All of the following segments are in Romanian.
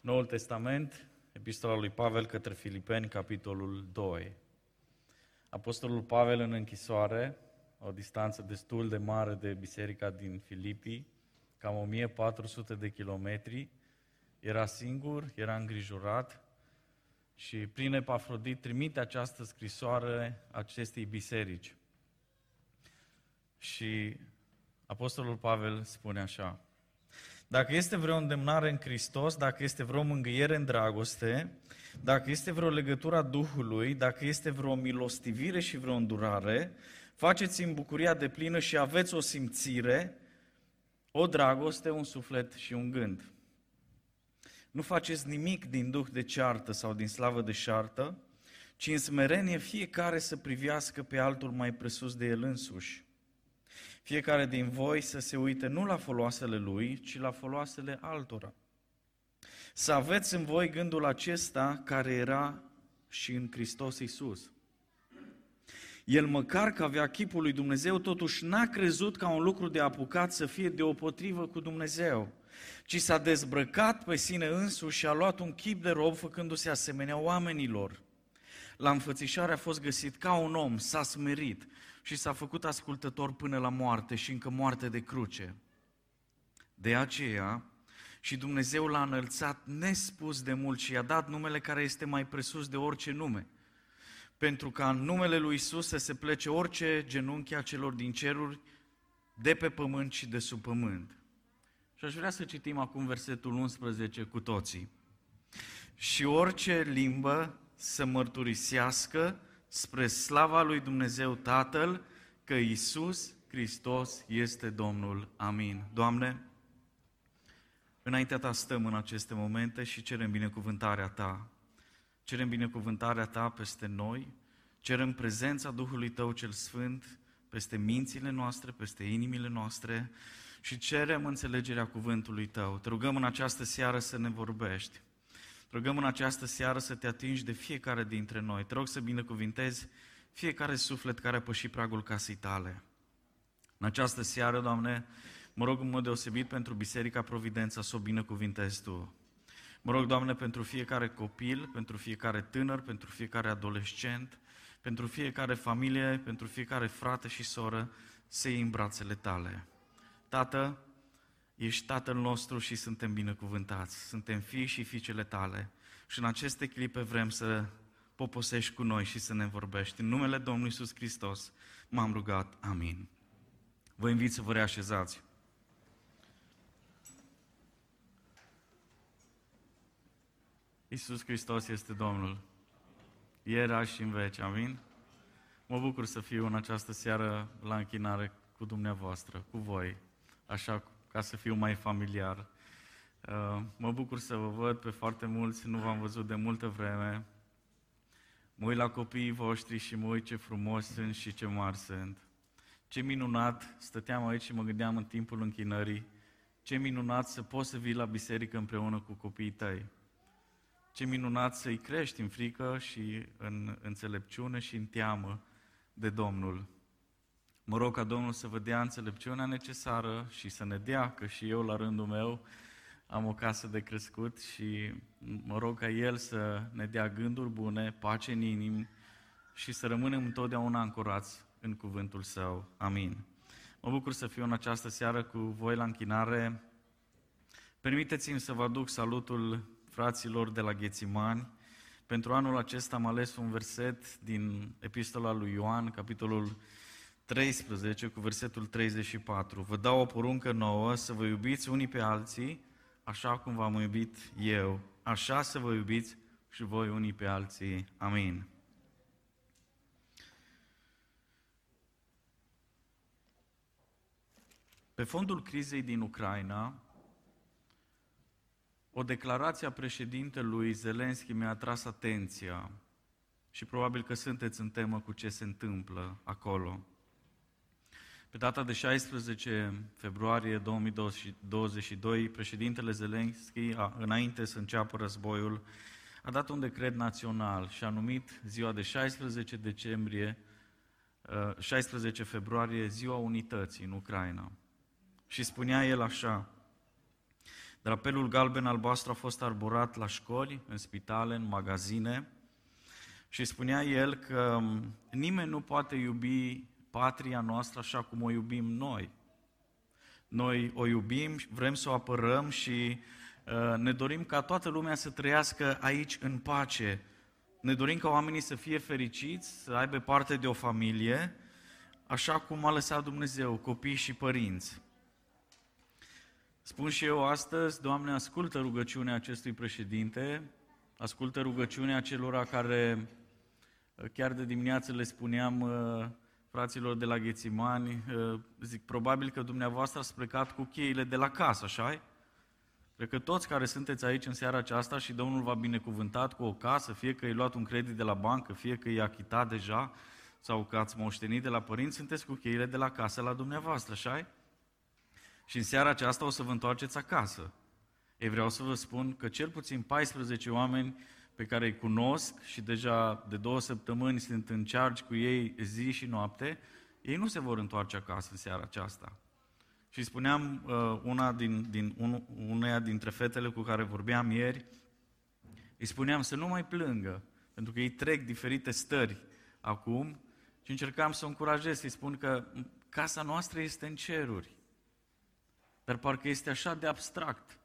Noul Testament, Epistola lui Pavel către Filipeni, capitolul 2. Apostolul Pavel în închisoare, o distanță destul de mare de biserica din Filipii, cam 1400 de kilometri, era singur, era îngrijorat și prin Epafrodit trimite această scrisoare acestei biserici. Și Apostolul Pavel spune așa, dacă este vreo îndemnare în Hristos, dacă este vreo mângâiere în dragoste, dacă este vreo legătură a Duhului, dacă este vreo milostivire și vreo îndurare, faceți în bucuria de plină și aveți o simțire, o dragoste, un suflet și un gând. Nu faceți nimic din duh de ceartă sau din slavă de șartă, ci în smerenie fiecare să privească pe altul mai presus de el însuși. Fiecare din voi să se uite nu la foloasele lui, ci la foloasele altora. Să aveți în voi gândul acesta care era și în Hristos Iisus. El măcar că avea chipul lui Dumnezeu, totuși n-a crezut ca un lucru de apucat să fie deopotrivă cu Dumnezeu, ci s-a dezbrăcat pe sine însuși și a luat un chip de rob făcându-se asemenea oamenilor. La înfățișare a fost găsit ca un om, s-a smerit și s-a făcut ascultător până la moarte și încă moarte de cruce. De aceea, și Dumnezeu l-a înălțat nespus de mult și i-a dat numele care este mai presus de orice nume, pentru ca în numele lui Isus să se plece orice genunchi a celor din ceruri, de pe pământ și de sub pământ. Și aș vrea să citim acum versetul 11 cu toții. Și orice limbă să mărturisească spre slava lui Dumnezeu Tatăl că Isus Hristos este Domnul. Amin. Doamne, înaintea Ta stăm în aceste momente și cerem binecuvântarea Ta. Cerem binecuvântarea Ta peste noi, cerem prezența Duhului Tău cel Sfânt peste mințile noastre, peste inimile noastre și cerem înțelegerea cuvântului Tău. Te rugăm în această seară să ne vorbești. Te rugăm în această seară să te atingi de fiecare dintre noi. Te rog să binecuvintezi fiecare suflet care a pășit pragul casei tale. În această seară, Doamne, mă rog în mod deosebit pentru Biserica Providența să o binecuvintezi Tu. Mă rog, Doamne, pentru fiecare copil, pentru fiecare tânăr, pentru fiecare adolescent, pentru fiecare familie, pentru fiecare frate și soră, să iei în brațele Tale. Tată, Ești Tatăl nostru și suntem binecuvântați. Suntem fii și fiicele tale. Și în aceste clipe vrem să poposești cu noi și să ne vorbești. În numele Domnului Iisus Hristos m-am rugat. Amin. Vă invit să vă reașezați. Iisus Hristos este Domnul. Ieri, și în veci. Amin? Mă bucur să fiu în această seară la închinare cu dumneavoastră, cu voi, așa ca să fiu mai familiar. Uh, mă bucur să vă văd pe foarte mulți, nu v-am văzut de multă vreme. Mă uit la copiii voștri și mă uit ce frumos sunt și ce mari sunt. Ce minunat, stăteam aici și mă gândeam în timpul închinării, ce minunat să poți să vii la biserică împreună cu copiii tăi. Ce minunat să-i crești în frică și în înțelepciune și în teamă de Domnul. Mă rog ca Domnul să vă dea înțelepciunea necesară și să ne dea, că și eu la rândul meu am o casă de crescut și mă rog ca El să ne dea gânduri bune, pace în inimi și să rămânem întotdeauna ancorați în cuvântul Său. Amin. Mă bucur să fiu în această seară cu voi la închinare. Permiteți-mi să vă aduc salutul fraților de la Ghețimani. Pentru anul acesta am ales un verset din Epistola lui Ioan, capitolul 13 cu versetul 34. Vă dau o poruncă nouă să vă iubiți unii pe alții așa cum v-am iubit eu. Așa să vă iubiți și voi unii pe alții. Amin. Pe fondul crizei din Ucraina, o declarație a președintelui Zelenski mi-a atras atenția și probabil că sunteți în temă cu ce se întâmplă acolo. Pe data de 16 februarie 2022, președintele Zelensky, înainte să înceapă războiul, a dat un decret național și a numit ziua de 16 decembrie, 16 februarie, ziua unității în Ucraina. Și spunea el așa, Drapelul galben-albastru a fost arborat la școli, în spitale, în magazine și spunea el că um, nimeni nu poate iubi patria noastră așa cum o iubim noi. Noi o iubim, vrem să o apărăm și uh, ne dorim ca toată lumea să trăiască aici în pace. Ne dorim ca oamenii să fie fericiți, să aibă parte de o familie, așa cum a lăsat Dumnezeu, copii și părinți. Spun și eu astăzi, Doamne, ascultă rugăciunea acestui președinte, ascultă rugăciunea celor care chiar de dimineață le spuneam uh, fraților de la Ghețimani, uh, zic, probabil că dumneavoastră ați plecat cu cheile de la casă, așa Cred că toți care sunteți aici în seara aceasta și Domnul v-a binecuvântat cu o casă, fie că ai luat un credit de la bancă, fie că i-a achitat deja, sau că ați moștenit de la părinți, sunteți cu cheile de la casă la dumneavoastră, așa Și în seara aceasta o să vă întoarceți acasă. Ei vreau să vă spun că cel puțin 14 oameni pe care îi cunosc și deja de două săptămâni sunt în charge cu ei zi și noapte, ei nu se vor întoarce acasă în seara aceasta. Și spuneam uh, una din, din, un, uneia dintre fetele cu care vorbeam ieri, îi spuneam să nu mai plângă, pentru că ei trec diferite stări acum și încercam să o încurajez, să-i spun că casa noastră este în ceruri. Dar parcă este așa de abstract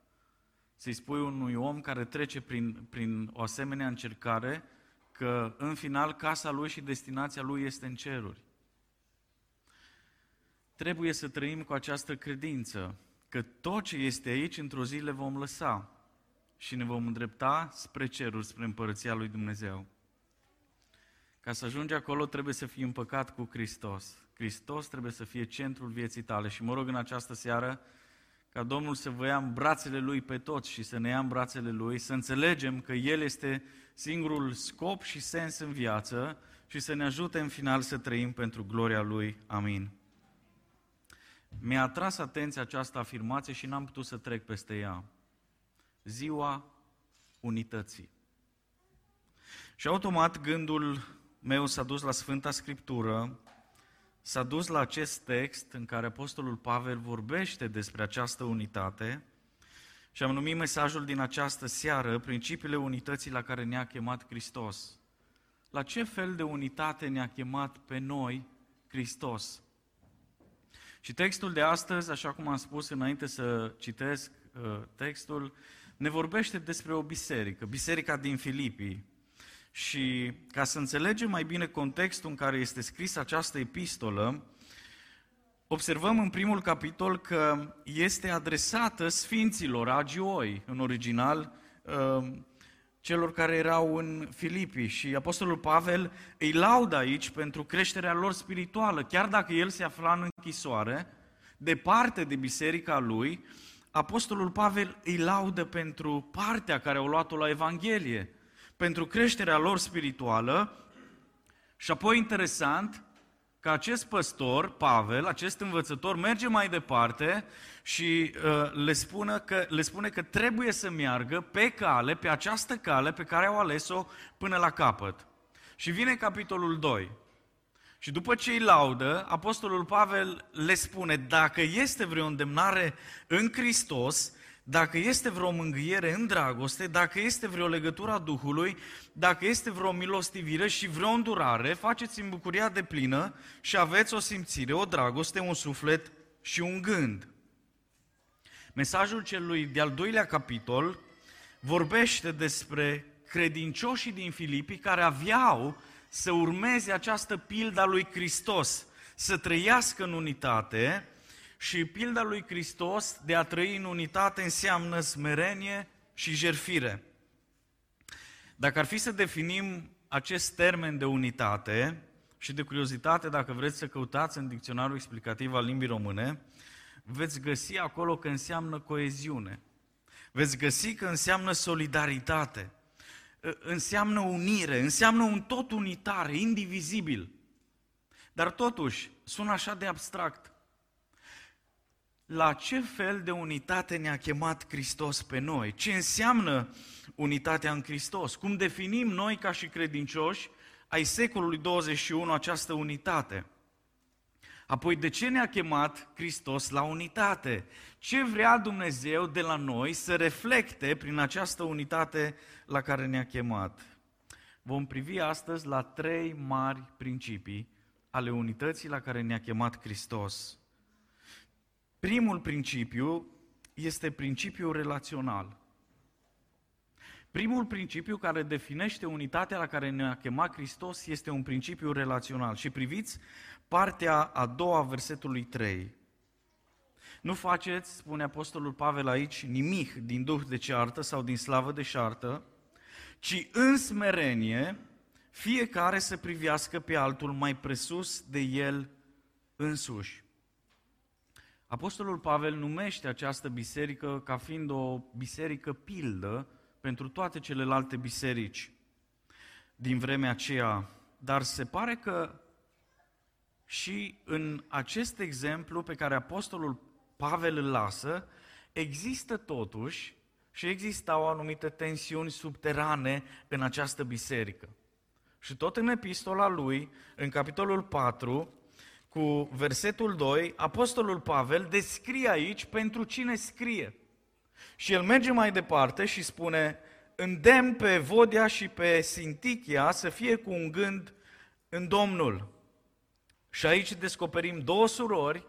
să-i spui unui om care trece prin, prin o asemenea încercare că în final casa lui și destinația lui este în ceruri. Trebuie să trăim cu această credință că tot ce este aici într-o zi le vom lăsa și ne vom îndrepta spre ceruri, spre împărăția lui Dumnezeu. Ca să ajungi acolo trebuie să fii împăcat cu Hristos. Hristos trebuie să fie centrul vieții tale și mă rog în această seară ca Domnul să vă ia în brațele Lui pe toți și să ne ia în brațele Lui, să înțelegem că El este singurul scop și sens în viață și să ne ajute în final să trăim pentru gloria Lui. Amin. Mi-a atras atenția această afirmație și n-am putut să trec peste ea. Ziua unității. Și automat gândul meu s-a dus la Sfânta Scriptură s-a dus la acest text în care Apostolul Pavel vorbește despre această unitate și am numit mesajul din această seară principiile unității la care ne-a chemat Hristos. La ce fel de unitate ne-a chemat pe noi Hristos? Și textul de astăzi, așa cum am spus înainte să citesc uh, textul, ne vorbește despre o biserică, biserica din Filipii, și ca să înțelegem mai bine contextul în care este scris această epistolă, observăm în primul capitol că este adresată sfinților, agioi, în original, uh, celor care erau în Filipii. Și Apostolul Pavel îi laudă aici pentru creșterea lor spirituală, chiar dacă el se afla în închisoare, departe de biserica lui, Apostolul Pavel îi laudă pentru partea care au luat-o la Evanghelie, pentru creșterea lor spirituală și apoi interesant că acest păstor, Pavel, acest învățător, merge mai departe și uh, le, spune că, le spune că trebuie să meargă pe cale, pe această cale pe care au ales-o până la capăt. Și vine capitolul 2. Și după ce îi laudă, Apostolul Pavel le spune, dacă este vreo îndemnare în Hristos, dacă este vreo mângâiere în dragoste, dacă este vreo legătură a Duhului, dacă este vreo milostivire și vreo îndurare, faceți în bucuria de plină și aveți o simțire, o dragoste, un suflet și un gând. Mesajul celui de-al doilea capitol vorbește despre credincioșii din Filipii care aveau să urmeze această pildă a lui Hristos, să trăiască în unitate, și pilda lui Hristos de a trăi în unitate înseamnă smerenie și jerfire. Dacă ar fi să definim acest termen de unitate și de curiozitate, dacă vreți să căutați în dicționarul explicativ al limbii române, veți găsi acolo că înseamnă coeziune. Veți găsi că înseamnă solidaritate, înseamnă unire, înseamnă un tot unitar, indivizibil. Dar totuși, sună așa de abstract la ce fel de unitate ne-a chemat Hristos pe noi? Ce înseamnă unitatea în Hristos? Cum definim noi ca și credincioși ai secolului 21 această unitate? Apoi, de ce ne-a chemat Hristos la unitate? Ce vrea Dumnezeu de la noi să reflecte prin această unitate la care ne-a chemat? Vom privi astăzi la trei mari principii ale unității la care ne-a chemat Hristos. Primul principiu este principiul relațional. Primul principiu care definește unitatea la care ne-a chemat Hristos este un principiu relațional. Și priviți partea a doua versetului 3. Nu faceți, spune Apostolul Pavel aici, nimic din duh de ceartă sau din slavă de șartă, ci în smerenie fiecare să privească pe altul mai presus de el însuși. Apostolul Pavel numește această biserică ca fiind o biserică pildă pentru toate celelalte biserici din vremea aceea, dar se pare că și în acest exemplu pe care Apostolul Pavel îl lasă, există totuși și existau anumite tensiuni subterane în această biserică. Și tot în epistola lui, în capitolul 4, cu versetul 2, Apostolul Pavel descrie aici pentru cine scrie. Și el merge mai departe și spune, îndemn pe Vodia și pe Sintichia să fie cu un gând în Domnul. Și aici descoperim două surori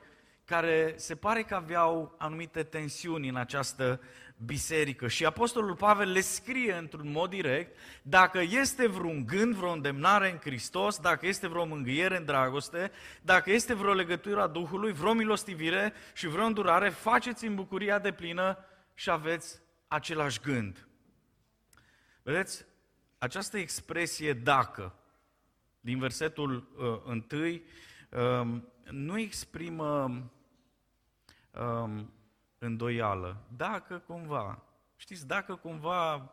care se pare că aveau anumite tensiuni în această biserică. Și Apostolul Pavel le scrie într-un mod direct, dacă este vreun gând, vreo îndemnare în Hristos, dacă este vreo mângâiere în dragoste, dacă este vreo legătură a Duhului, vreo milostivire și vreo îndurare, faceți în bucuria de plină și aveți același gând. Vedeți, această expresie dacă, din versetul uh, 1, uh, nu exprimă uh, îndoială. Dacă cumva, știți, dacă cumva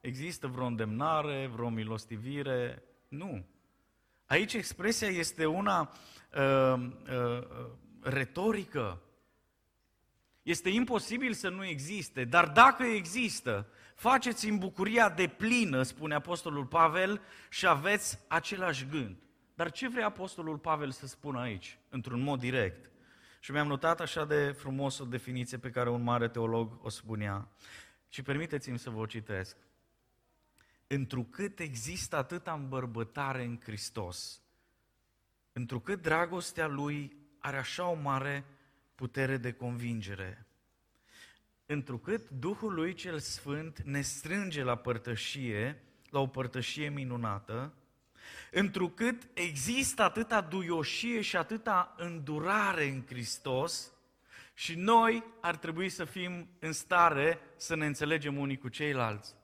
există vreo îndemnare, vreo milostivire, nu. Aici expresia este una uh, uh, retorică. Este imposibil să nu existe, dar dacă există, faceți în bucuria de plină, spune Apostolul Pavel, și aveți același gând. Dar ce vrea Apostolul Pavel să spună aici, într-un mod direct? Și mi-am notat așa de frumos o definiție pe care un mare teolog o spunea. Și permiteți-mi să vă citesc. Întrucât există atâta îmbărbătare în Hristos, întrucât dragostea Lui are așa o mare putere de convingere, întrucât Duhul Lui cel Sfânt ne strânge la părtășie, la o părtășie minunată, întrucât există atâta duioșie și atâta îndurare în Hristos și noi ar trebui să fim în stare să ne înțelegem unii cu ceilalți.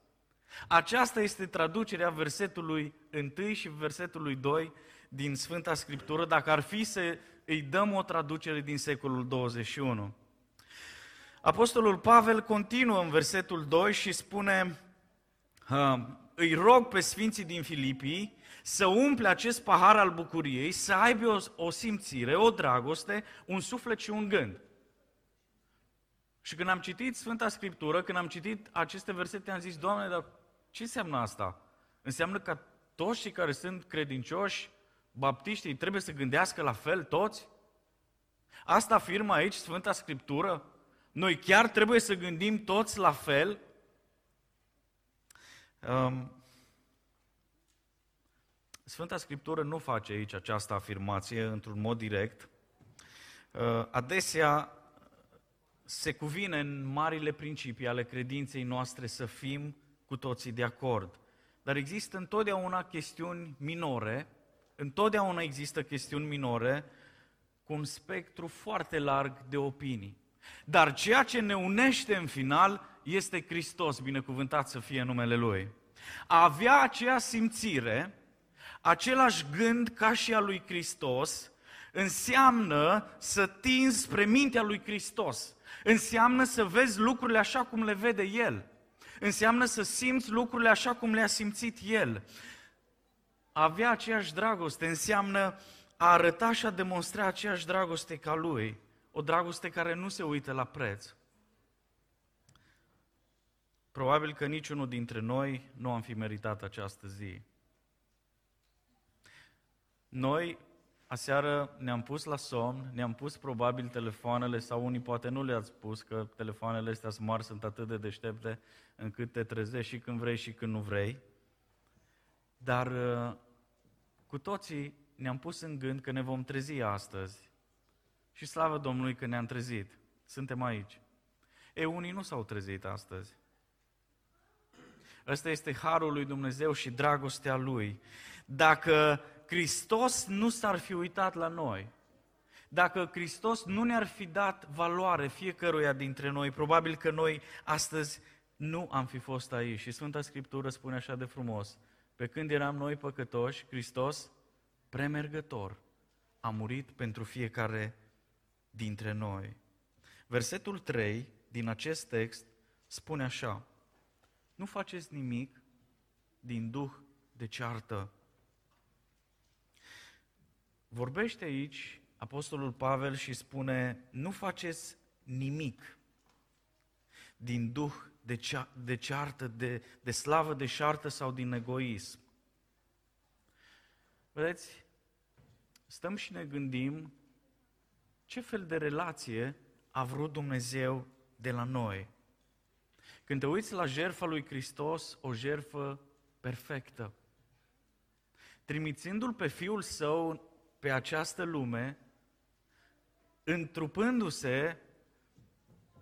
Aceasta este traducerea versetului 1 și versetului 2 din Sfânta Scriptură, dacă ar fi să îi dăm o traducere din secolul 21. Apostolul Pavel continuă în versetul 2 și spune, îi rog pe sfinții din Filipii să umple acest pahar al bucuriei, să aibă o, o simțire, o dragoste, un suflet și un gând. Și când am citit Sfânta Scriptură, când am citit aceste versete, am zis, Doamne, dar ce înseamnă asta? Înseamnă că toți cei care sunt credincioși, baptiștii, trebuie să gândească la fel toți? Asta afirmă aici Sfânta Scriptură? Noi chiar trebuie să gândim toți la fel? Um, Sfânta Scriptură nu face aici această afirmație într-un mod direct. Uh, adesea se cuvine în marile principii ale credinței noastre să fim cu toții de acord. Dar există întotdeauna chestiuni minore, întotdeauna există chestiuni minore cu un spectru foarte larg de opinii. Dar ceea ce ne unește în final este Hristos, binecuvântat să fie numele Lui. A avea aceea simțire același gând ca și a lui Hristos, înseamnă să tinzi spre mintea lui Hristos. Înseamnă să vezi lucrurile așa cum le vede El. Înseamnă să simți lucrurile așa cum le-a simțit El. A avea aceeași dragoste înseamnă a arăta și a demonstra aceeași dragoste ca Lui. O dragoste care nu se uită la preț. Probabil că niciunul dintre noi nu am fi meritat această zi. Noi aseară ne-am pus la somn, ne-am pus probabil telefoanele, sau unii poate nu le-ați pus, că telefoanele astea smart sunt atât de deștepte încât te trezești și când vrei și când nu vrei. Dar uh, cu toții ne-am pus în gând că ne vom trezi astăzi. Și slavă Domnului că ne-am trezit. Suntem aici. E, unii nu s-au trezit astăzi. Ăsta este harul lui Dumnezeu și dragostea lui. Dacă Hristos nu s-ar fi uitat la noi, dacă Hristos nu ne-ar fi dat valoare fiecăruia dintre noi, probabil că noi astăzi nu am fi fost aici. Și Sfânta Scriptură spune așa de frumos, pe când eram noi păcătoși, Hristos, premergător, a murit pentru fiecare dintre noi. Versetul 3 din acest text spune așa, nu faceți nimic din duh de ceartă. Vorbește aici Apostolul Pavel și spune, nu faceți nimic din duh de, cea, de ceartă, de, de slavă de șartă sau din egoism. Vedeți, stăm și ne gândim ce fel de relație a vrut Dumnezeu de la noi. Când te uiți la jertfa lui Hristos, o jertfă perfectă. Trimițându-L pe Fiul Său pe această lume, întrupându-se,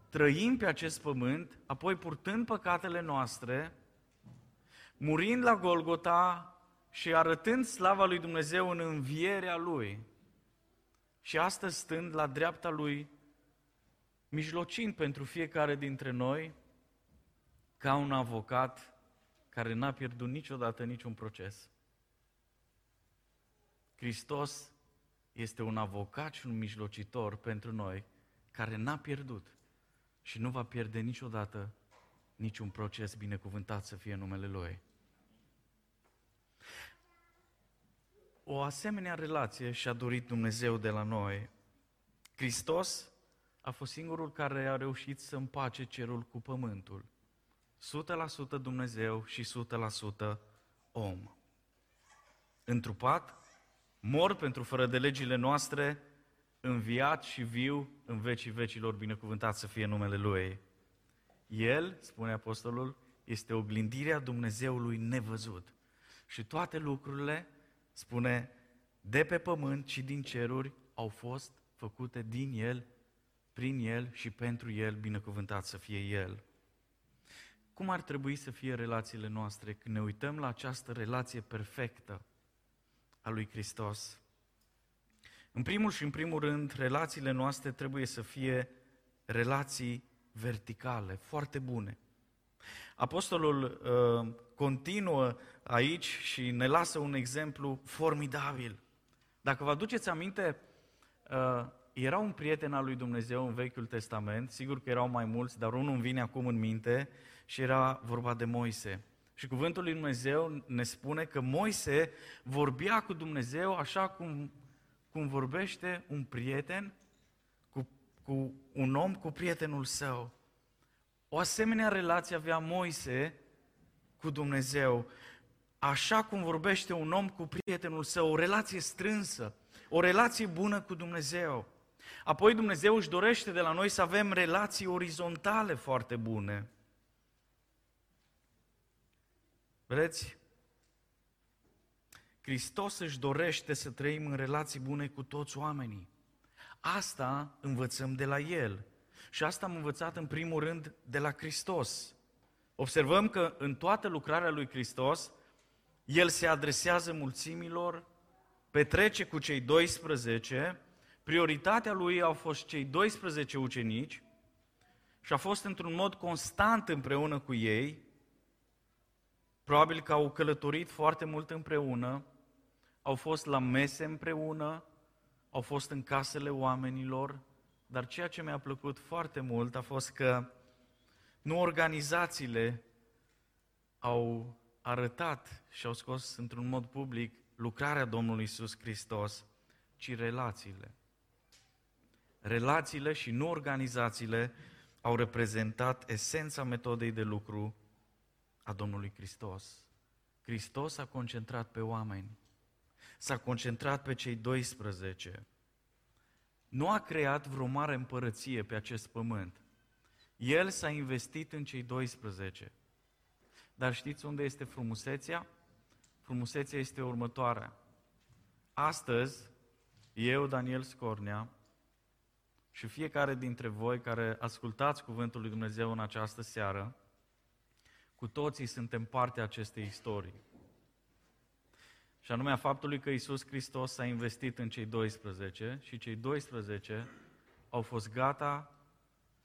trăind pe acest pământ, apoi purtând păcatele noastre, murind la Golgota și arătând slava lui Dumnezeu în învierea Lui. Și astăzi stând la dreapta Lui, mijlocind pentru fiecare dintre noi, ca un avocat care n-a pierdut niciodată niciun proces. Hristos este un avocat și un mijlocitor pentru noi care n-a pierdut și nu va pierde niciodată niciun proces binecuvântat să fie numele Lui. O asemenea relație și-a dorit Dumnezeu de la noi. Hristos a fost singurul care a reușit să împace cerul cu pământul. 100% Dumnezeu și 100% om. Întrupat, mor pentru fără de legile noastre, înviat și viu în vecii vecilor, binecuvântat să fie numele Lui. El, spune Apostolul, este oglindirea Dumnezeului nevăzut. Și toate lucrurile, spune, de pe pământ și din ceruri au fost făcute din El, prin El și pentru El, binecuvântat să fie El. Cum ar trebui să fie relațiile noastre când ne uităm la această relație perfectă a lui Hristos? În primul și în primul rând, relațiile noastre trebuie să fie relații verticale, foarte bune. Apostolul uh, continuă aici și ne lasă un exemplu formidabil. Dacă vă aduceți aminte, uh, era un prieten al lui Dumnezeu în Vechiul Testament, sigur că erau mai mulți, dar unul îmi vine acum în minte și era vorba de Moise. Și cuvântul lui Dumnezeu ne spune că Moise vorbea cu Dumnezeu așa cum, cum vorbește un prieten cu, cu un om cu prietenul său. O asemenea relație avea Moise cu Dumnezeu, așa cum vorbește un om cu prietenul său, o relație strânsă, o relație bună cu Dumnezeu. Apoi Dumnezeu își dorește de la noi să avem relații orizontale foarte bune. Vedeți? Hristos își dorește să trăim în relații bune cu toți oamenii. Asta învățăm de la El. Și asta am învățat în primul rând de la Hristos. Observăm că în toată lucrarea lui Hristos, El se adresează mulțimilor, petrece cu cei 12, prioritatea lui au fost cei 12 ucenici și a fost într-un mod constant împreună cu ei, probabil că au călătorit foarte mult împreună, au fost la mese împreună, au fost în casele oamenilor, dar ceea ce mi-a plăcut foarte mult a fost că nu organizațiile au arătat și au scos într-un mod public lucrarea Domnului Isus Hristos, ci relațiile. Relațiile și nu organizațiile au reprezentat esența metodei de lucru a Domnului Hristos. Hristos a concentrat pe oameni. S-a concentrat pe cei 12. Nu a creat vreo mare împărăție pe acest pământ. El s-a investit în cei 12. Dar știți unde este frumusețea? Frumusețea este următoarea. Astăzi, eu, Daniel Scornea, și fiecare dintre voi care ascultați Cuvântul lui Dumnezeu în această seară, cu toții suntem parte a acestei istorii. Și anume a faptului că Isus Hristos s-a investit în cei 12 și cei 12 au fost gata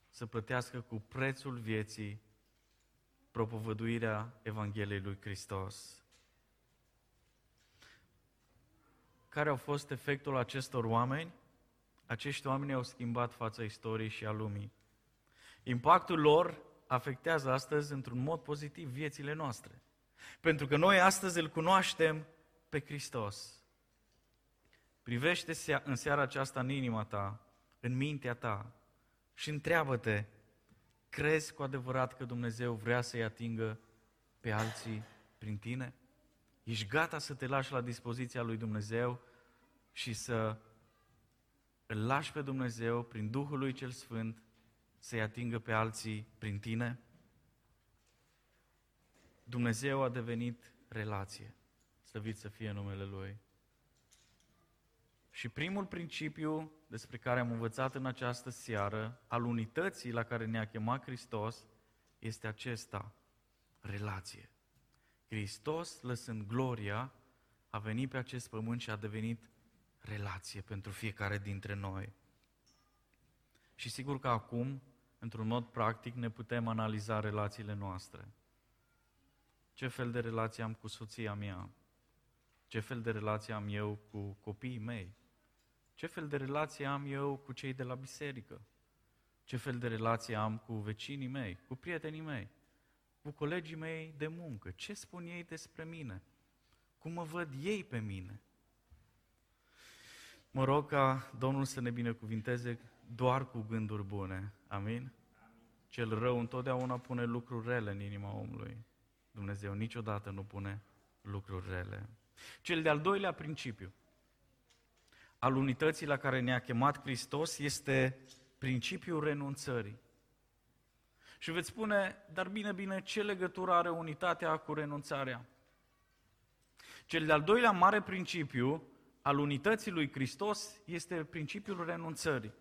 să plătească cu prețul vieții propovăduirea Evangheliei lui Hristos. Care au fost efectul acestor oameni? Acești oameni au schimbat fața istoriei și a lumii. Impactul lor afectează astăzi într-un mod pozitiv viețile noastre. Pentru că noi astăzi îl cunoaștem pe Hristos. Privește în seara aceasta în inima ta, în mintea ta și întreabă-te, crezi cu adevărat că Dumnezeu vrea să-i atingă pe alții prin tine? Ești gata să te lași la dispoziția lui Dumnezeu și să îl lași pe Dumnezeu prin Duhul lui cel Sfânt să-i atingă pe alții prin tine? Dumnezeu a devenit relație. Slăvit să fie numele Lui. Și primul principiu despre care am învățat în această seară, al unității la care ne-a chemat Hristos, este acesta, relație. Hristos, lăsând gloria, a venit pe acest pământ și a devenit relație pentru fiecare dintre noi. Și sigur că acum, într-un mod practic, ne putem analiza relațiile noastre. Ce fel de relație am cu soția mea? Ce fel de relație am eu cu copiii mei? Ce fel de relație am eu cu cei de la biserică? Ce fel de relație am cu vecinii mei, cu prietenii mei, cu colegii mei de muncă? Ce spun ei despre mine? Cum mă văd ei pe mine? Mă rog ca Domnul să ne binecuvinteze doar cu gânduri bune. Amin? Cel rău întotdeauna pune lucruri rele în inima omului. Dumnezeu niciodată nu pune lucruri rele. Cel de-al doilea principiu al unității la care ne-a chemat Hristos este principiul renunțării. Și veți spune, dar bine, bine, ce legătură are unitatea cu renunțarea? Cel de-al doilea mare principiu al unității lui Hristos este principiul renunțării.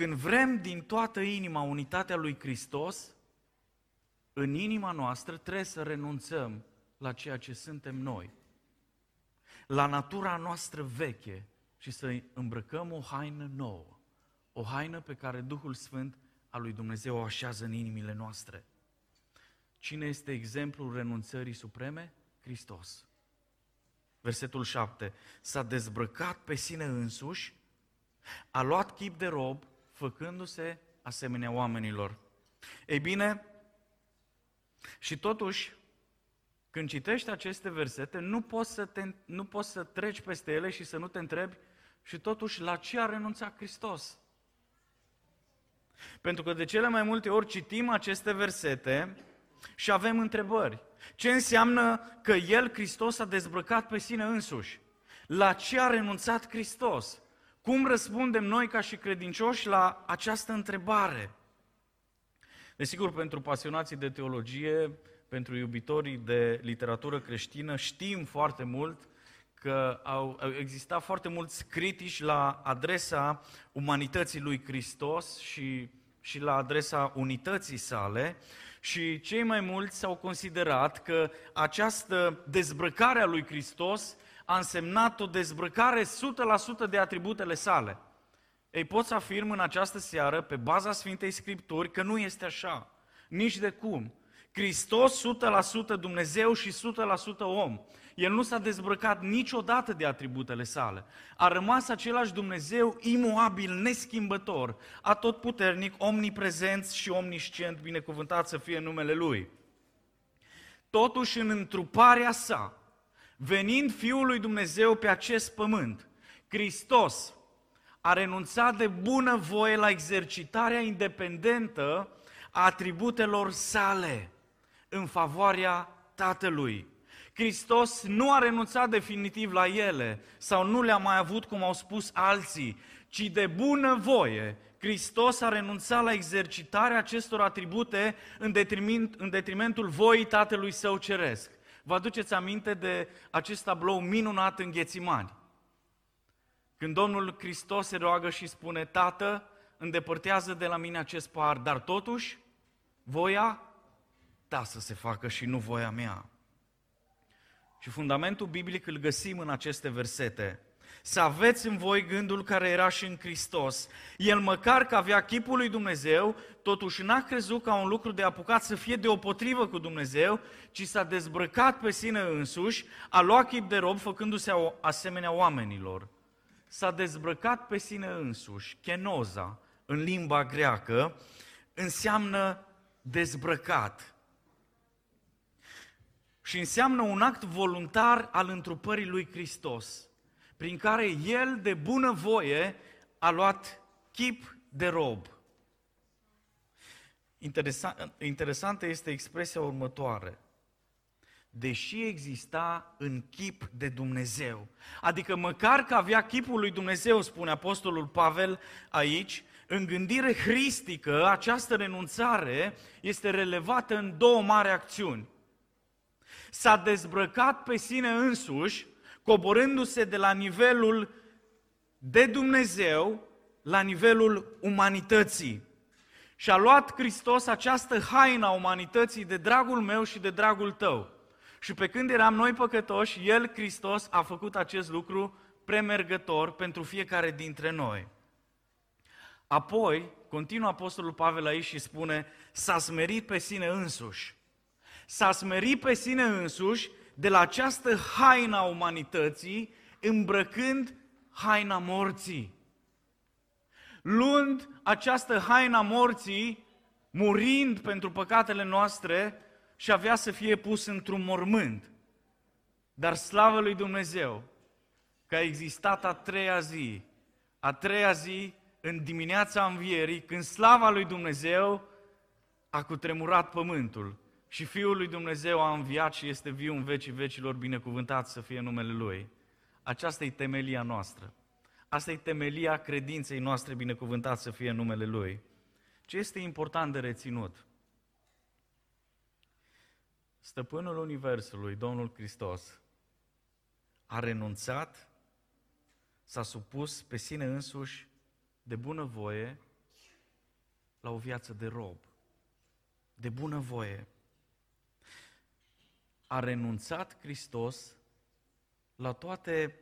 Când vrem din toată inima unitatea lui Hristos, în inima noastră trebuie să renunțăm la ceea ce suntem noi, la natura noastră veche și să îmbrăcăm o haină nouă, o haină pe care Duhul Sfânt al lui Dumnezeu o așează în inimile noastre. Cine este exemplul renunțării supreme? Hristos. Versetul 7. S-a dezbrăcat pe sine însuși, a luat chip de rob, făcându-se asemenea oamenilor. Ei bine, și totuși, când citești aceste versete, nu poți, să te, nu poți să treci peste ele și să nu te întrebi și totuși la ce a renunțat Hristos. Pentru că de cele mai multe ori citim aceste versete și avem întrebări. Ce înseamnă că El, Hristos, a dezbrăcat pe sine însuși? La ce a renunțat Hristos? Cum răspundem noi ca și credincioși la această întrebare? Desigur, pentru pasionații de teologie, pentru iubitorii de literatură creștină, știm foarte mult că au, au existat foarte mulți critici la adresa umanității lui Hristos și, și la adresa unității sale și cei mai mulți au considerat că această dezbrăcare a lui Hristos a însemnat o dezbrăcare 100% de atributele sale. Ei, pot să afirm în această seară, pe baza Sfintei Scripturi, că nu este așa. Nici de cum. Hristos 100% Dumnezeu și 100% om. El nu s-a dezbrăcat niciodată de atributele sale. A rămas același Dumnezeu imuabil, neschimbător, atotputernic, omniprezent și omniscient, binecuvântat să fie numele Lui. Totuși, în întruparea sa, venind Fiul lui Dumnezeu pe acest pământ, Hristos a renunțat de bună voie la exercitarea independentă a atributelor sale în favoarea Tatălui. Hristos nu a renunțat definitiv la ele sau nu le-a mai avut cum au spus alții, ci de bună voie Hristos a renunțat la exercitarea acestor atribute în, detriment, în detrimentul voii Tatălui Său Ceresc. Vă aduceți aminte de acest tablou minunat în Ghețimani? Când Domnul Hristos se roagă și spune, Tată, îndepărtează de la mine acest par, dar totuși, voia ta să se facă și nu voia mea. Și fundamentul biblic îl găsim în aceste versete. Să aveți în voi gândul care era și în Hristos. El măcar că avea chipul lui Dumnezeu, totuși n-a crezut ca un lucru de apucat să fie deopotrivă cu Dumnezeu, ci s-a dezbrăcat pe sine însuși, a luat chip de rob făcându-se asemenea oamenilor. S-a dezbrăcat pe sine însuși, kenoza, în limba greacă, înseamnă dezbrăcat. Și înseamnă un act voluntar al întrupării lui Hristos, prin care El de bună voie a luat chip de rob. Interesant, interesantă este expresia următoare. Deși exista în chip de Dumnezeu. Adică măcar că avea chipul lui Dumnezeu, spune Apostolul Pavel aici, în gândire hristică, această renunțare este relevată în două mari acțiuni. S-a dezbrăcat pe sine însuși, coborându-se de la nivelul de Dumnezeu la nivelul umanității. Și a luat Hristos această haină a umanității de dragul meu și de dragul tău. Și pe când eram noi păcătoși, El, Hristos, a făcut acest lucru premergător pentru fiecare dintre noi. Apoi, continuă Apostolul Pavel aici și spune, s-a smerit pe sine însuși. S-a smerit pe sine însuși de la această haina umanității, îmbrăcând haina morții. Luând această haina morții, murind pentru păcatele noastre și avea să fie pus într-un mormânt. Dar slavă lui Dumnezeu că a existat a treia zi. A treia zi în dimineața învierii, când slava lui Dumnezeu a cutremurat pământul și Fiul lui Dumnezeu a înviat și este viu în vecii vecilor, binecuvântat să fie numele Lui. Aceasta e temelia noastră. Asta e temelia credinței noastre, binecuvântat să fie numele Lui. Ce este important de reținut? Stăpânul Universului, Domnul Hristos, a renunțat, s-a supus pe sine însuși de bună voie la o viață de rob. De bună voie. A renunțat Hristos la toate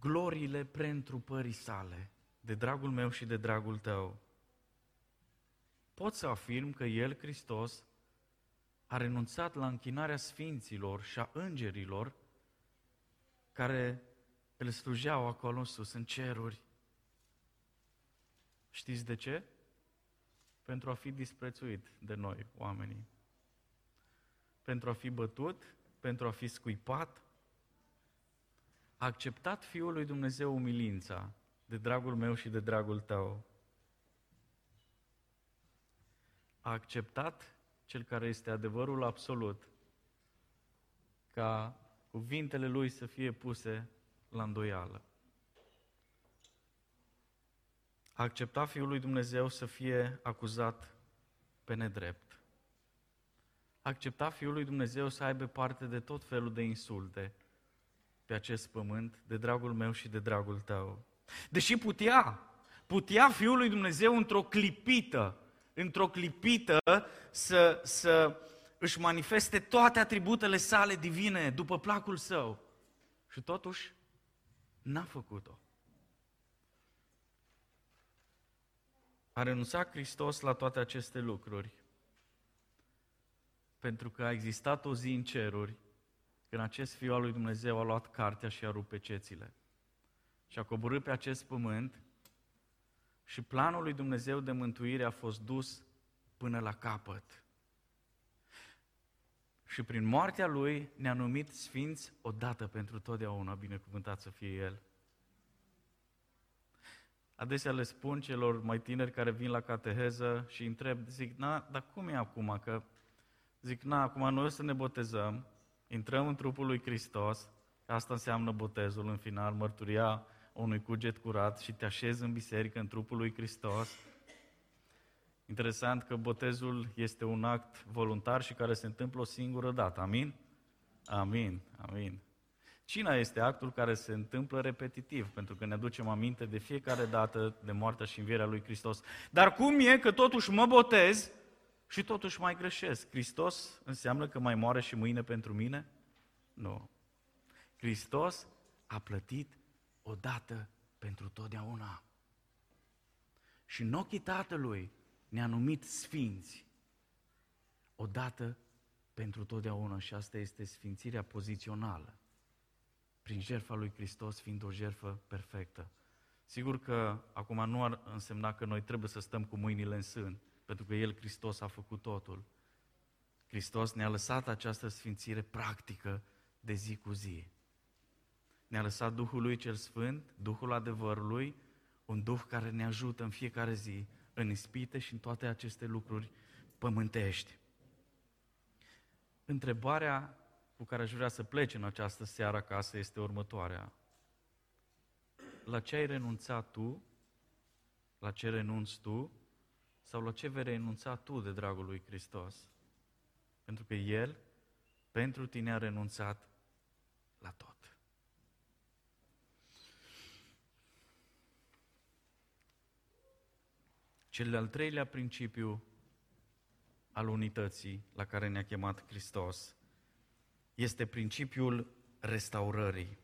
gloriile preîntrupării sale, de dragul meu și de dragul tău. Pot să afirm că El, Hristos, a renunțat la închinarea sfinților și a îngerilor care îl slujeau acolo sus, în ceruri, Știți de ce? Pentru a fi disprețuit de noi, oamenii. Pentru a fi bătut, pentru a fi scuipat. A acceptat Fiul lui Dumnezeu umilința de dragul meu și de dragul tău. A acceptat cel care este adevărul absolut, ca cuvintele lui să fie puse la îndoială. a acceptat Fiul lui Dumnezeu să fie acuzat pe nedrept. A acceptat Fiul lui Dumnezeu să aibă parte de tot felul de insulte pe acest pământ, de dragul meu și de dragul tău. Deși putea, putea Fiul lui Dumnezeu într-o clipită, într-o clipită să, să își manifeste toate atributele sale divine după placul său. Și totuși n-a făcut-o. A renunțat Hristos la toate aceste lucruri pentru că a existat o zi în ceruri când acest Fiu al lui Dumnezeu a luat cartea și a rupt pe cețile și a coborât pe acest pământ și planul lui Dumnezeu de mântuire a fost dus până la capăt. Și prin moartea lui ne-a numit sfinți odată pentru totdeauna, binecuvântat să fie El. Adesea le spun celor mai tineri care vin la cateheză și întreb, zic, na, dar cum e acum? Că zic, na, acum noi o să ne botezăm intrăm în trupul lui Hristos, asta înseamnă botezul în final, mărturia unui cuget curat și te așezi în biserică, în trupul lui Hristos. Interesant că botezul este un act voluntar și care se întâmplă o singură dată. Amin? Amin, amin. Cina este actul care se întâmplă repetitiv, pentru că ne aducem aminte de fiecare dată de moartea și învierea lui Hristos. Dar cum e că totuși mă botez și totuși mai greșesc? Hristos înseamnă că mai moare și mâine pentru mine? Nu. Hristos a plătit odată pentru totdeauna. Și în ochii Tatălui ne-a numit sfinți odată pentru totdeauna și asta este sfințirea pozițională prin jertfa lui Hristos fiind o jertfă perfectă. Sigur că acum nu ar însemna că noi trebuie să stăm cu mâinile în sân, pentru că El, Hristos, a făcut totul. Hristos ne-a lăsat această sfințire practică de zi cu zi. Ne-a lăsat Duhul lui cel Sfânt, Duhul adevărului, un Duh care ne ajută în fiecare zi, în ispite și în toate aceste lucruri pământești. Întrebarea cu care aș vrea să pleci în această seară acasă este următoarea. La ce ai renunțat tu? La ce renunți tu? Sau la ce vei renunța tu de dragul lui Hristos? Pentru că El, pentru tine, a renunțat la tot. Cel de-al treilea principiu al unității la care ne-a chemat Hristos este principiul restaurării.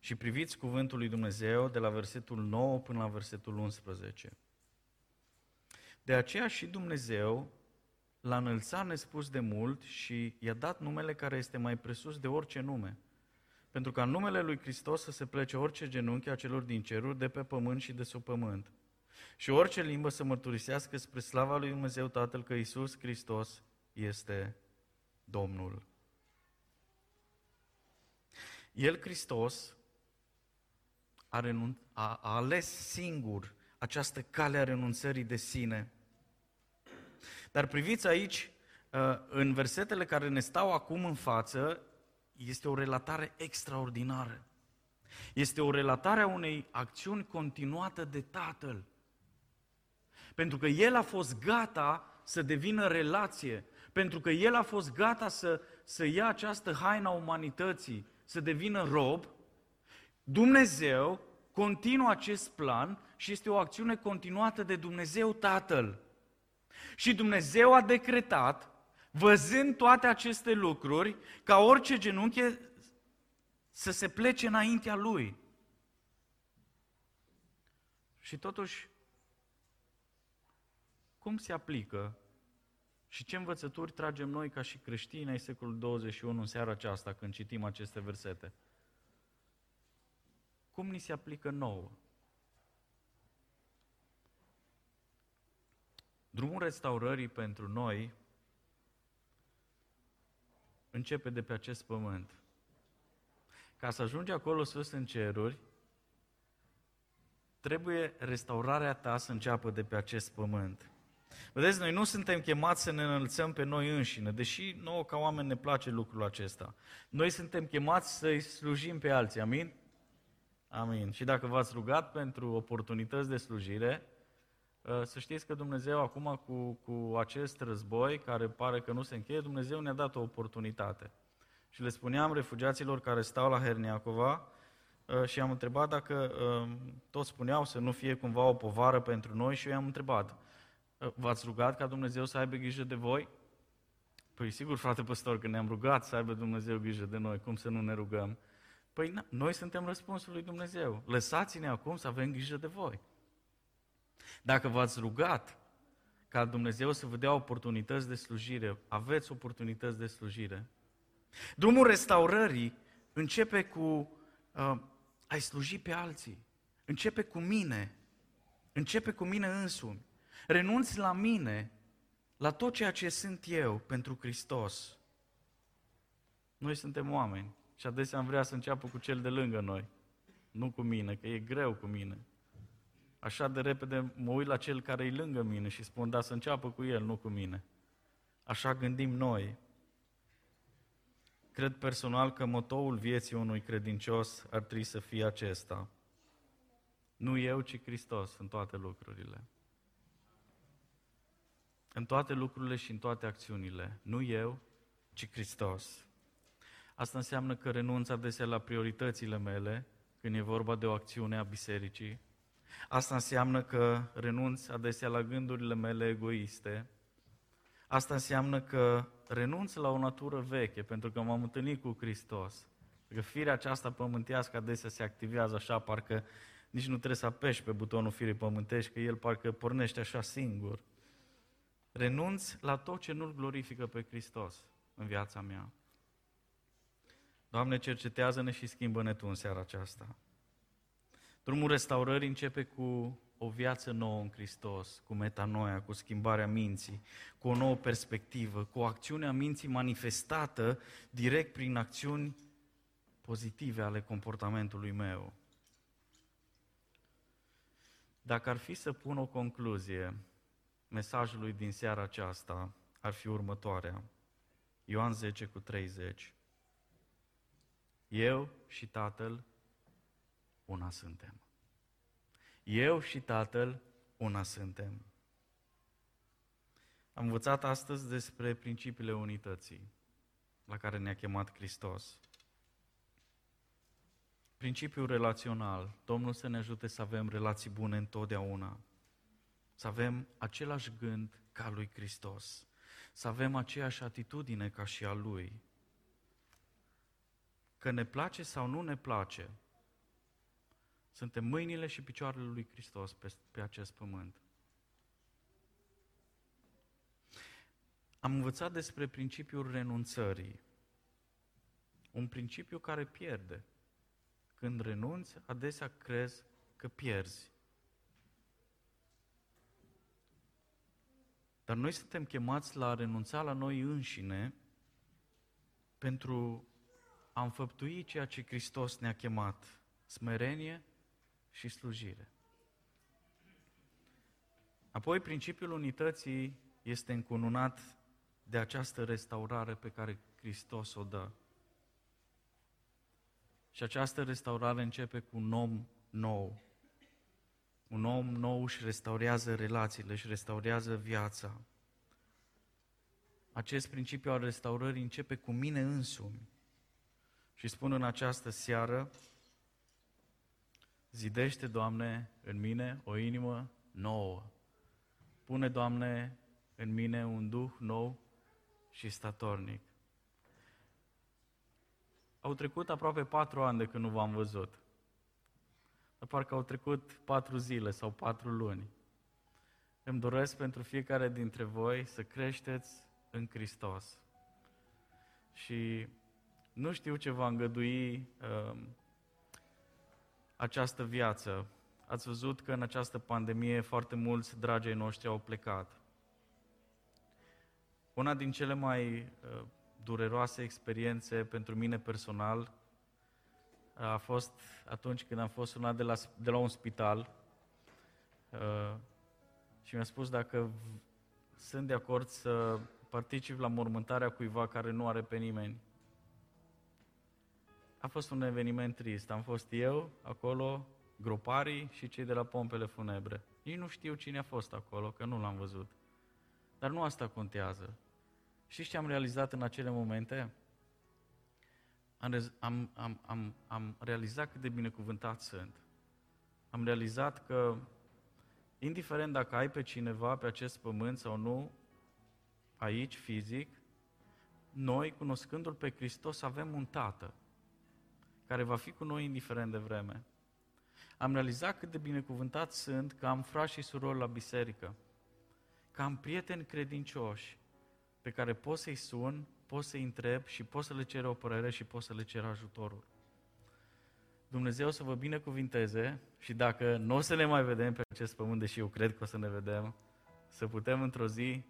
Și priviți cuvântul lui Dumnezeu de la versetul 9 până la versetul 11. De aceea și Dumnezeu l-a înălțat nespus de mult și i-a dat numele care este mai presus de orice nume. Pentru ca în numele lui Hristos să se plece orice genunchi a celor din ceruri, de pe pământ și de sub pământ. Și orice limbă să mărturisească spre slava lui Dumnezeu Tatăl că Isus Hristos este Domnul. El, Hristos, a, renun- a, a ales singur această cale a renunțării de sine. Dar priviți aici, uh, în versetele care ne stau acum în față, este o relatare extraordinară. Este o relatare a unei acțiuni continuată de Tatăl. Pentru că El a fost gata să devină relație, pentru că El a fost gata să, să ia această haina umanității, să devină rob, Dumnezeu continuă acest plan și este o acțiune continuată de Dumnezeu Tatăl. Și Dumnezeu a decretat, văzând toate aceste lucruri, ca orice genunchi să se plece înaintea Lui. Și totuși, cum se aplică și ce învățături tragem noi ca și creștini ai secolului 21 în seara aceasta când citim aceste versete? Cum ni se aplică nouă? Drumul restaurării pentru noi începe de pe acest pământ. Ca să ajungi acolo sus în ceruri, trebuie restaurarea ta să înceapă de pe acest pământ. Vedeți, noi nu suntem chemați să ne înălțăm pe noi înșine, deși nouă ca oameni ne place lucrul acesta. Noi suntem chemați să-i slujim pe alții, amin? Amin. Și dacă v-ați rugat pentru oportunități de slujire, ă, să știți că Dumnezeu acum cu, cu acest război, care pare că nu se încheie, Dumnezeu ne-a dat o oportunitate. Și le spuneam refugiaților care stau la Herniacova ă, și am întrebat dacă ă, toți spuneau să nu fie cumva o povară pentru noi și eu i-am întrebat, V-ați rugat ca Dumnezeu să aibă grijă de voi? Păi sigur, frate păstor, că ne-am rugat să aibă Dumnezeu grijă de noi, cum să nu ne rugăm? Păi na, noi suntem răspunsul lui Dumnezeu. Lăsați-ne acum să avem grijă de voi. Dacă v-ați rugat ca Dumnezeu să vă dea oportunități de slujire, aveți oportunități de slujire. Drumul restaurării începe cu uh, a-i sluji pe alții. Începe cu mine. Începe cu mine însumi renunți la mine, la tot ceea ce sunt eu pentru Hristos. Noi suntem oameni și adesea am vrea să înceapă cu cel de lângă noi, nu cu mine, că e greu cu mine. Așa de repede mă uit la cel care e lângă mine și spun, da, să înceapă cu el, nu cu mine. Așa gândim noi. cred personal că motoul vieții unui credincios ar trebui să fie acesta. Nu eu, ci Hristos în toate lucrurile. În toate lucrurile și în toate acțiunile. Nu eu, ci Hristos. Asta înseamnă că renunț adesea la prioritățile mele când e vorba de o acțiune a bisericii. Asta înseamnă că renunț adesea la gândurile mele egoiste. Asta înseamnă că renunț la o natură veche, pentru că m-am întâlnit cu Hristos. Că firea aceasta pământească adesea se activează așa, parcă nici nu trebuie să apeși pe butonul firii pământești, că el parcă pornește așa singur. Renunț la tot ce nu-L glorifică pe Hristos în viața mea. Doamne, cercetează-ne și schimbă-ne Tu în seara aceasta. Drumul restaurării începe cu o viață nouă în Hristos, cu metanoia, cu schimbarea minții, cu o nouă perspectivă, cu o acțiune a minții manifestată direct prin acțiuni pozitive ale comportamentului meu. Dacă ar fi să pun o concluzie mesajului din seara aceasta, ar fi următoarea. Ioan 10 cu 30. Eu și Tatăl una suntem. Eu și Tatăl una suntem. Am învățat astăzi despre principiile unității la care ne-a chemat Hristos. Principiul relațional. Domnul să ne ajute să avem relații bune întotdeauna. Să avem același gând ca lui Hristos. Să avem aceeași atitudine ca și a lui. Că ne place sau nu ne place, suntem mâinile și picioarele lui Hristos pe, pe acest pământ. Am învățat despre principiul renunțării. Un principiu care pierde. Când renunți, adesea crezi că pierzi. Dar noi suntem chemați la a renunța la noi înșine pentru a înfăptui ceea ce Hristos ne-a chemat. Smerenie, și slujire. Apoi, principiul unității este încununat de această restaurare pe care Hristos o dă. Și această restaurare începe cu un om nou. Un om nou își restaurează relațiile, își restaurează viața. Acest principiu al restaurării începe cu mine însumi. Și spun în această seară, Zidește, Doamne, în mine o inimă nouă. Pune, Doamne, în mine un duh nou și statornic. Au trecut aproape patru ani de când nu v-am văzut. Dar parcă au trecut patru zile sau patru luni. Îmi doresc pentru fiecare dintre voi să creșteți în Hristos. Și nu știu ce va îngădui uh, această viață. Ați văzut că în această pandemie foarte mulți dragii noștri au plecat. Una din cele mai uh, dureroase experiențe pentru mine personal uh, a fost atunci când am fost sunat de la, de la un spital uh, și mi-a spus dacă sunt de acord să particip la mormântarea cuiva care nu are pe nimeni a fost un eveniment trist. Am fost eu acolo, groparii și cei de la pompele funebre. Nici nu știu cine a fost acolo, că nu l-am văzut. Dar nu asta contează. Și ce am realizat în acele momente? Am, am, am, am, am realizat cât de binecuvântat sunt. Am realizat că, indiferent dacă ai pe cineva pe acest pământ sau nu, aici, fizic, noi, cunoscându-L pe Hristos, avem un Tată care va fi cu noi indiferent de vreme. Am realizat cât de binecuvântat sunt că am frați și surori la biserică, că am prieteni credincioși pe care pot să-i sun, pot să-i întreb și pot să le cer o părere și pot să le cer ajutorul. Dumnezeu să vă binecuvinteze și dacă nu o să ne mai vedem pe acest pământ, deși eu cred că o să ne vedem, să putem într-o zi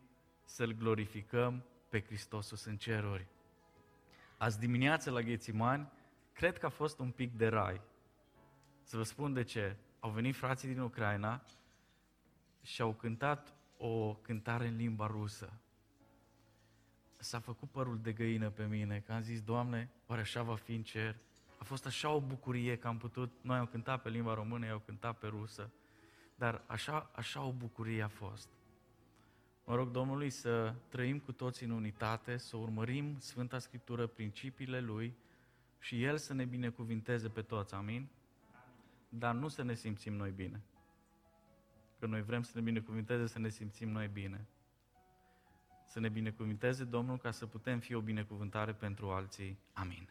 să-L glorificăm pe Hristosul în ceruri. Azi dimineață la Ghețimani cred că a fost un pic de rai. Să vă spun de ce. Au venit frații din Ucraina și au cântat o cântare în limba rusă. s-a făcut părul de găină pe mine, că am zis, Doamne, oare așa va fi în cer? A fost așa o bucurie că am putut, noi am cântat pe limba română, eu am cântat pe rusă, dar așa, așa o bucurie a fost. Mă rog Domnului să trăim cu toți în unitate, să urmărim Sfânta Scriptură, principiile Lui și El să ne binecuvinteze pe toți, amin? Dar nu să ne simțim noi bine. Că noi vrem să ne binecuvinteze, să ne simțim noi bine. Să ne binecuvinteze Domnul ca să putem fi o binecuvântare pentru alții. Amin.